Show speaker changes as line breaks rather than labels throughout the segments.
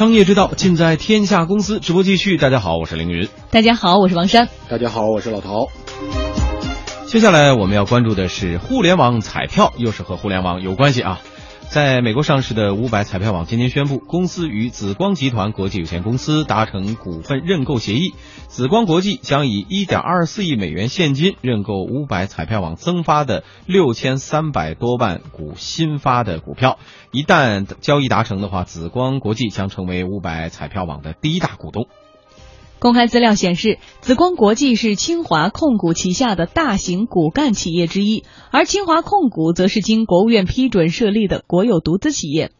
商业之道尽在天下公司。直播继续，大家好，我是凌云。
大家好，我是王珊。
大家好，我是老陶。
接下来我们要关注的是互联网彩票，又是和互联网有关系啊。在美国上市的五百彩票网今天宣布，公司与紫光集团国际有限公司达成股份认购协议。紫光国际将以一点二四亿美元现金认购五百彩票网增发的六千三百多万股新发的股票。一旦交易达成的话，紫光国际将成为五百彩票网的第一大股东。
公开资料显示，紫光国际是清华控股旗下的大型骨干企业之一，而清华控股则是经国务院批准设立的国有独资企业。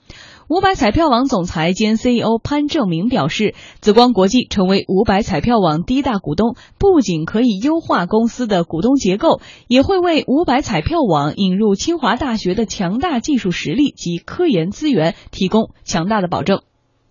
五百彩票网总裁兼 CEO 潘正明表示，紫光国际成为五百彩票网第一大股东，不仅可以优化公司的股东结构，也会为五百彩票网引入清华大学的强大技术实力及科研资源提供强大的保证。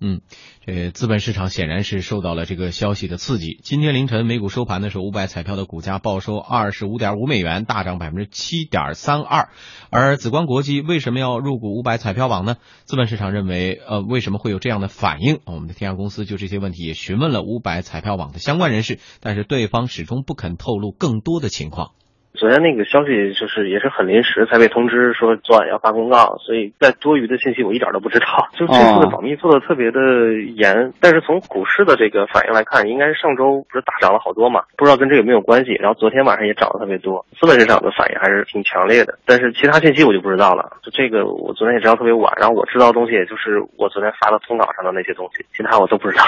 嗯，呃资本市场显然是受到了这个消息的刺激。今天凌晨美股收盘的时候，五百彩票的股价报收二十五点五美元，大涨百分之七点三二。而紫光国际为什么要入股五百彩票网呢？资本市场认为，呃，为什么会有这样的反应？我们的天下公司就这些问题也询问了五百彩票网的相关人士，但是对方始终不肯透露更多的情况。
昨天那个消息就是也是很临时才被通知说昨晚要发公告，所以在多余的信息我一点都不知道。就这次的保密做的特别的严，但是从股市的这个反应来看，应该是上周不是大涨了好多嘛？不知道跟这有没有关系。然后昨天晚上也涨得特别多，资本市场的反应还是挺强烈的。但是其他信息我就不知道了。就这个我昨天也知道特别晚，然后我知道的东西也就是我昨天发的通稿上的那些东西，其他我都不知道。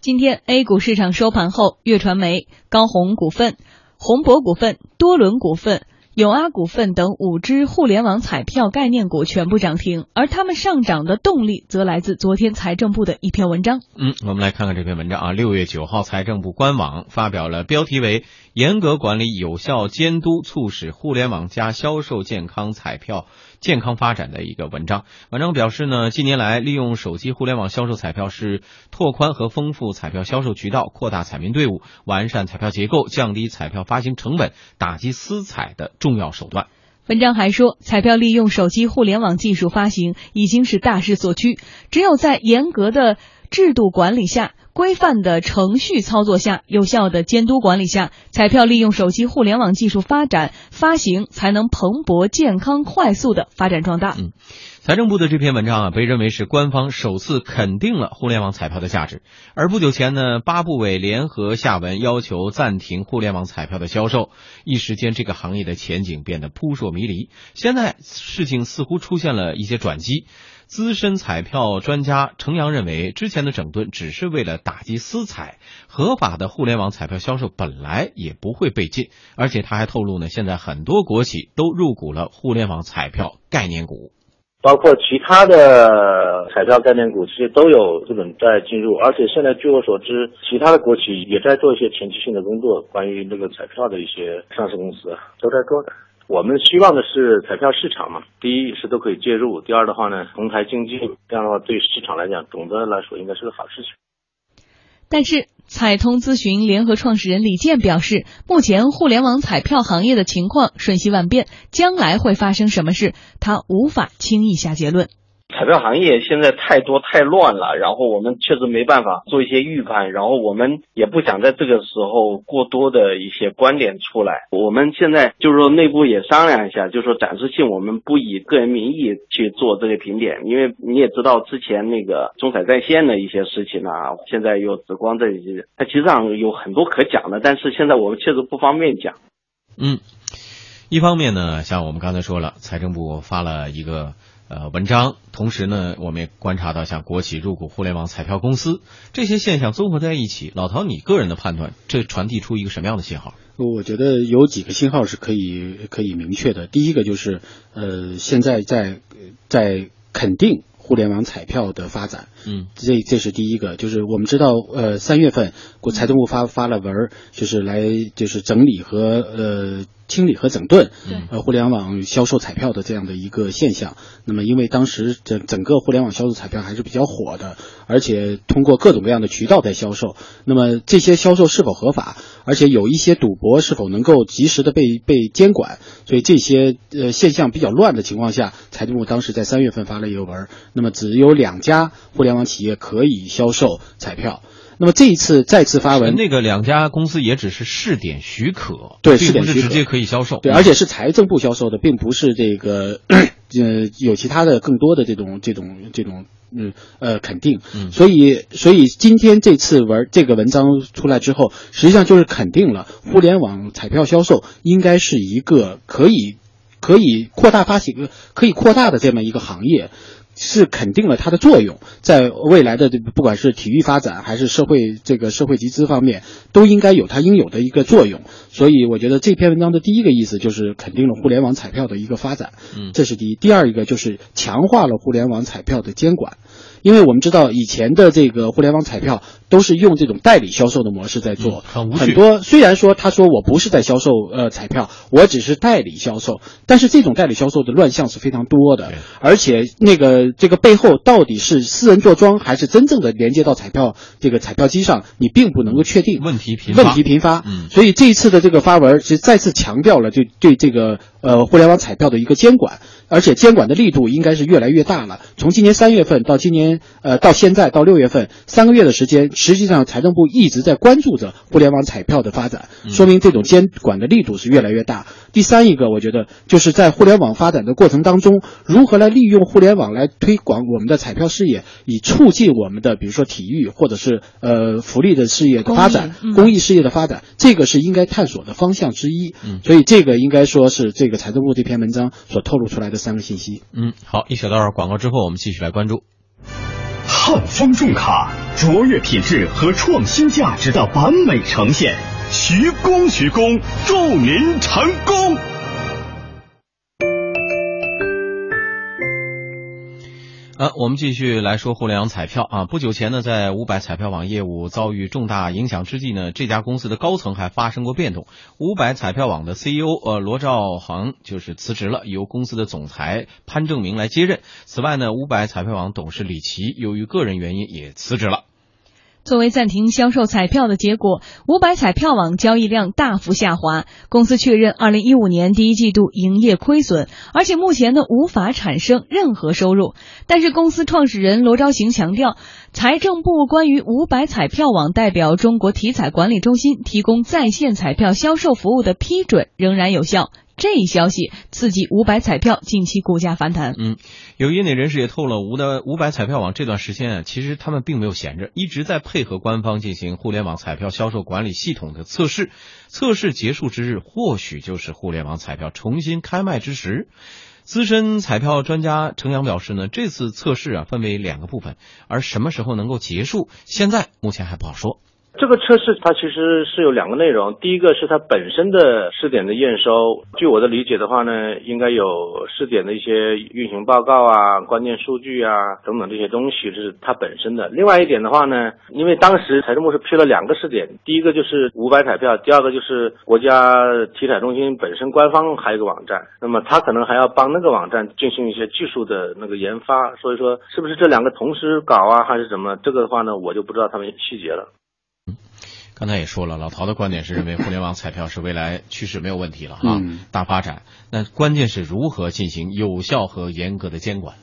今天 A 股市场收盘后，粤传媒、高鸿股份。宏博股份、多伦股份、永阿股份等五只互联网彩票概念股全部涨停，而他们上涨的动力则来自昨天财政部的一篇文章。
嗯，我们来看看这篇文章啊。六月九号，财政部官网发表了标题为“严格管理、有效监督，促使互联网加销售健康彩票”。健康发展的一个文章。文章表示呢，近年来利用手机互联网销售彩票是拓宽和丰富彩票销售渠道、扩大彩民队伍、完善彩票结构、降低彩票发行成本、打击私彩的重要手段。
文章还说，彩票利用手机互联网技术发行已经是大势所趋，只有在严格的制度管理下。规范的程序操作下，有效的监督管理下，彩票利用手机互联网技术发展发行，才能蓬勃、健康、快速的发展壮大。
嗯，财政部的这篇文章啊，被认为是官方首次肯定了互联网彩票的价值。而不久前呢，八部委联合下文要求暂停互联网彩票的销售，一时间这个行业的前景变得扑朔迷离。现在事情似乎出现了一些转机。资深彩票专家程阳认为，之前的整顿只是为了打击私彩，合法的互联网彩票销售本来也不会被禁。而且他还透露呢，现在很多国企都入股了互联网彩票概念股，
包括其他的彩票概念股，其实都有资本在进入。而且现在据我所知，其他的国企也在做一些前期性的工作，关于这个彩票的一些上市公司都在做的。我们希望的是彩票市场嘛，第一是都可以介入，第二的话呢，同台竞技，这样的话对市场来讲，总的来说应该是个好事情。
但是，彩通咨询联合创始人李健表示，目前互联网彩票行业的情况瞬息万变，将来会发生什么事，他无法轻易下结论。
彩票行业现在太多太乱了，然后我们确实没办法做一些预判，然后我们也不想在这个时候过多的一些观点出来。我们现在就是说内部也商量一下，就是说暂时性我们不以个人名义去做这个评点，因为你也知道之前那个中彩在线的一些事情啊，现在有紫光这些，它其实上有很多可讲的，但是现在我们确实不方便讲。
嗯，一方面呢，像我们刚才说了，财政部发了一个。呃，文章。同时呢，我们也观察到，像国企入股互联网彩票公司这些现象综合在一起，老陶，你个人的判断，这传递出一个什么样的信号？
我觉得有几个信号是可以可以明确的。第一个就是，呃，现在在在肯定互联网彩票的发展。
嗯，
这这是第一个，就是我们知道，呃，三月份国财政部发发了文，就是来就是整理和呃。清理和整顿，呃，互联网销售彩票的这样的一个现象。那么，因为当时整整个互联网销售彩票还是比较火的，而且通过各种各样的渠道在销售。那么这些销售是否合法？而且有一些赌博是否能够及时的被被监管？所以这些呃现象比较乱的情况下，财政部当时在三月份发了一个文，那么只有两家互联网企业可以销售彩票。那么这一次再次发文，
那个两家公司也只是试点许可，
对，试点
许可直接可以销售，
对，而且是财政部销售的，并不是这个呃有其他的更多的这种这种这种嗯呃肯定，所以所以今天这次文这个文章出来之后，实际上就是肯定了互联网彩票销售应该是一个可以可以扩大发行可以扩大的这么一个行业。是肯定了它的作用，在未来的这不管是体育发展还是社会这个社会集资方面，都应该有它应有的一个作用。所以我觉得这篇文章的第一个意思就是肯定了互联网彩票的一个发展，
嗯，
这是第一。第二一个就是强化了互联网彩票的监管。因为我们知道以前的这个互联网彩票都是用这种代理销售的模式在做，很多虽然说他说我不是在销售呃彩票，我只是代理销售，但是这种代理销售的乱象是非常多的，而且那个这个背后到底是私人坐庄还是真正的连接到彩票这个彩票机上，你并不能够确定。
问题频
问题频发，
嗯，
所以这一次的这个发文是再次强调了对对这个呃互联网彩票的一个监管，而且监管的力度应该是越来越大了。从今年三月份到今年。呃，到现在到六月份三个月的时间，实际上财政部一直在关注着互联网彩票的发展，说明这种监管的力度是越来越大。第三一个，我觉得就是在互联网发展的过程当中，如何来利用互联网来推广我们的彩票事业，以促进我们的比如说体育或者是呃福利的事业的发展，公益事业的发展，这个是应该探索的方向之一。
嗯，
所以这个应该说是这个财政部这篇文章所透露出来的三个信息。
嗯，好，一小段广告之后，我们继续来关注。
汉风重卡，卓越品质和创新价值的完美呈现。徐工，徐工，祝您成功！
呃，我们继续来说互联网彩票啊。不久前呢，在五百彩票网业务遭遇重大影响之际呢，这家公司的高层还发生过变动。五百彩票网的 CEO 呃罗兆航就是辞职了，由公司的总裁潘正明来接任。此外呢，五百彩票网董事李琦由于个人原因也辞职了。
作为暂停销售彩票的结果，五百彩票网交易量大幅下滑。公司确认，二零一五年第一季度营业亏损，而且目前呢无法产生任何收入。但是，公司创始人罗昭行强调，财政部关于五百彩票网代表中国体彩管理中心提供在线彩票销售服务的批准仍然有效。这一消息刺激五百彩票近期股价反弹。
嗯，有业内人士也透露，五的五百彩票网这段时间啊，其实他们并没有闲着，一直在配合官方进行互联网彩票销售管理系统的测试。测试结束之日，或许就是互联网彩票重新开卖之时。资深彩票专家程阳表示呢，这次测试啊分为两个部分，而什么时候能够结束，现在目前还不好说。
这个测试它其实是有两个内容，第一个是它本身的试点的验收，据我的理解的话呢，应该有试点的一些运行报告啊、关键数据啊等等这些东西，这是它本身的。另外一点的话呢，因为当时财政部是批了两个试点，第一个就是五百彩票，第二个就是国家体彩中心本身官方还有一个网站，那么他可能还要帮那个网站进行一些技术的那个研发，所以说是不是这两个同时搞啊，还是怎么？这个的话呢，我就不知道他们细节了。
刚才也说了，老陶的观点是认为互联网彩票是未来趋势，没有问题了啊，大发展。那关键是如何进行有效和严格的监管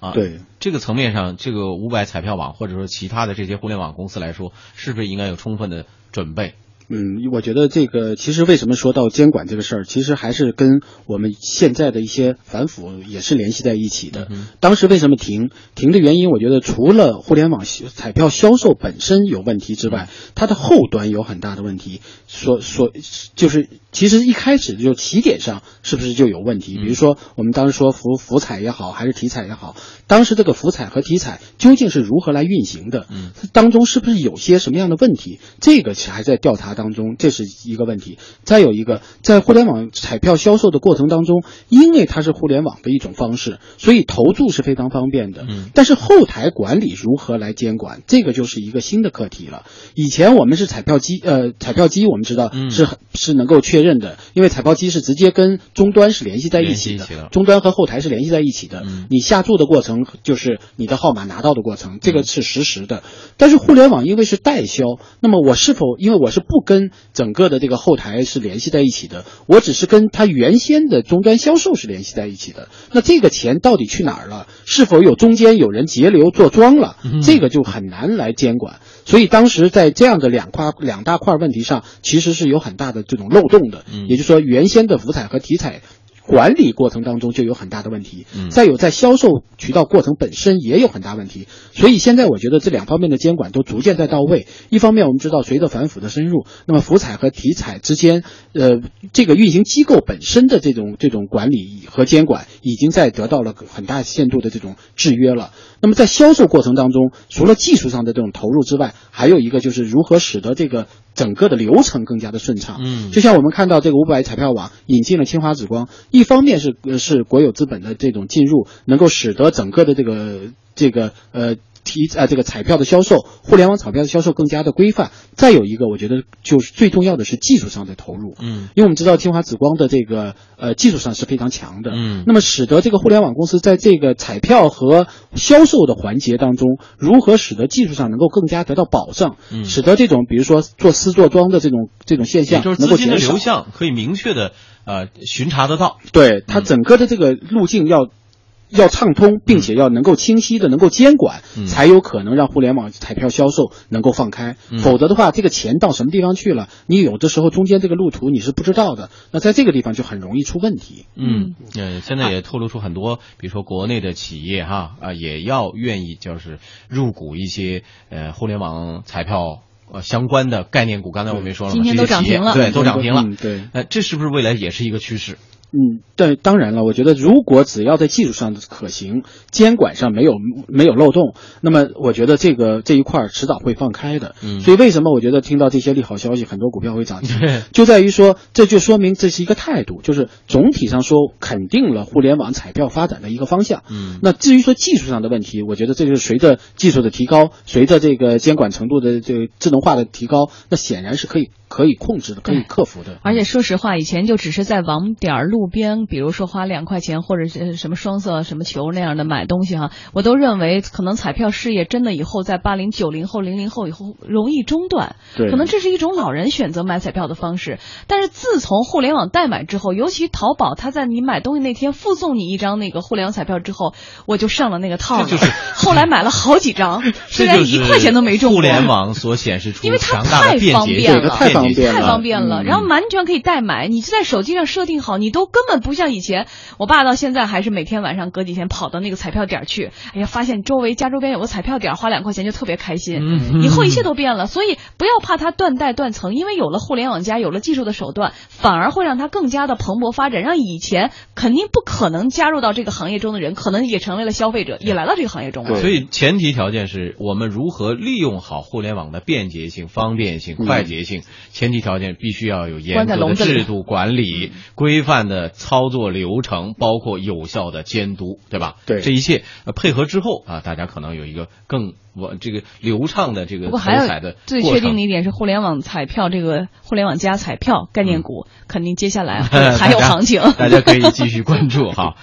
啊？
对
这个层面上，这个五百彩票网或者说其他的这些互联网公司来说，是不是应该有充分的准备？
嗯，我觉得这个其实为什么说到监管这个事儿，其实还是跟我们现在的一些反腐也是联系在一起的。当时为什么停？停的原因，我觉得除了互联网彩票销售本身有问题之外，它的后端有很大的问题。所所就是其实一开始就起点上是不是就有问题？比如说我们当时说福福彩也好，还是体彩也好，当时这个福彩和体彩究竟是如何来运行的？
嗯，
当中是不是有些什么样的问题？这个还在调查。当中，这是一个问题。再有一个，在互联网彩票销售的过程当中，因为它是互联网的一种方式，所以投注是非常方便的。
嗯，
但是后台管理如何来监管，这个就是一个新的课题了。以前我们是彩票机，呃，彩票机我们知道是是能够确确认的，因为彩票机是直接跟终端是联系在一起的，终端和后台是联系在一起的。嗯你下注的过程就是你的号码拿到的过程，这个是实时的。但是互联网因为是代销，那么我是否因为我是不跟整个的这个后台是联系在一起的，我只是跟他原先的终端销售是联系在一起的，那这个钱到底去哪儿了？是否有中间有人截流做庄了？这个就很难来监管。所以当时在这样的两块两大块问题上，其实是有很大的这种漏洞的。也就是说，原先的福彩和体彩。管理过程当中就有很大的问题，再有在销售渠道过程本身也有很大问题，所以现在我觉得这两方面的监管都逐渐在到位。一方面我们知道，随着反腐的深入，那么福彩和体彩之间，呃，这个运行机构本身的这种这种管理和监管已经在得到了很大限度的这种制约了。那么在销售过程当中，除了技术上的这种投入之外，还有一个就是如何使得这个整个的流程更加的顺畅。
嗯，
就像我们看到这个五百彩票网引进了清华紫光，一方面是是国有资本的这种进入，能够使得整个的这个这个呃。提啊，这个彩票的销售，互联网彩票的销售更加的规范。再有一个，我觉得就是最重要的是技术上的投入。
嗯，
因为我们知道清华紫光的这个呃技术上是非常强的。
嗯，
那么使得这个互联网公司在这个彩票和销售的环节当中，如何使得技术上能够更加得到保障？
嗯，
使得这种比如说做私做庄的这种这种现象能够
减少。流向可以明确的呃巡查得到。
对它整个的这个路径要。要畅通，并且要能够清晰的能够监管，才有可能让互联网彩票销售能够放开。否则的话，这个钱到什么地方去了，你有的时候中间这个路途你是不知道的。那在这个地方就很容易出问题。
嗯，呃，现在也透露出很多，比如说国内的企业哈啊，也要愿意就是入股一些呃互联网彩票呃相关的概念股。刚才我们也说了，
今天都涨停了，
对，都涨停了。
对，
呃，这是不是未来也是一个趋势？
嗯，对，当然了，我觉得如果只要在技术上的可行，监管上没有没有漏洞，那么我觉得这个这一块迟早会放开的。
嗯，
所以为什么我觉得听到这些利好消息，很多股票会涨停，就在于说这就说明这是一个态度，就是总体上说肯定了互联网彩票发展的一个方向。
嗯，
那至于说技术上的问题，我觉得这就是随着技术的提高，随着这个监管程度的这个智能化的提高，那显然是可以。可以控制的，可以克服的。
而且说实话，以前就只是在网点路边，比如说花两块钱或者是什么双色什么球那样的买东西哈，我都认为可能彩票事业真的以后在八零九零后、零零后以后容易中断。
对，
可能这是一种老人选择买彩票的方式。但是自从互联网代买之后，尤其淘宝，它在你买东西那天附送你一张那个互联网彩票之后，我就上了那个套。
就是
后来买了好几张，虽然一块钱都没中。
互联网所显示出
因为它
太
方便了，
太方
便了，
太
方便了。然后完全可以代买，你就在手机上设定好，你都根本不像以前。我爸到现在还是每天晚上隔几天跑到那个彩票点去，哎呀，发现周围家周边有个彩票点，花两块钱就特别开心。以后一切都变了，所以不要怕它断代断层，因为有了互联网加，有了技术的手段，反而会让它更加的蓬勃发展，让以前肯定不可能加入到这个行业中的人，可能也成为了消费者，也来到这个行业中了。
所以前提条件是我们如何利用好互联网的便捷性、方便性、快捷性。前提条件必须要有严格的制度管理、规范的操作流程，包括有效的监督，对吧？
对，
这一切配合之后啊，大家可能有一个更我这个流畅的这个
不还有最确定的一点是，互联网彩票这个互联网加彩票概念股，肯定接下来 还有行情，
大家可以继续关注哈。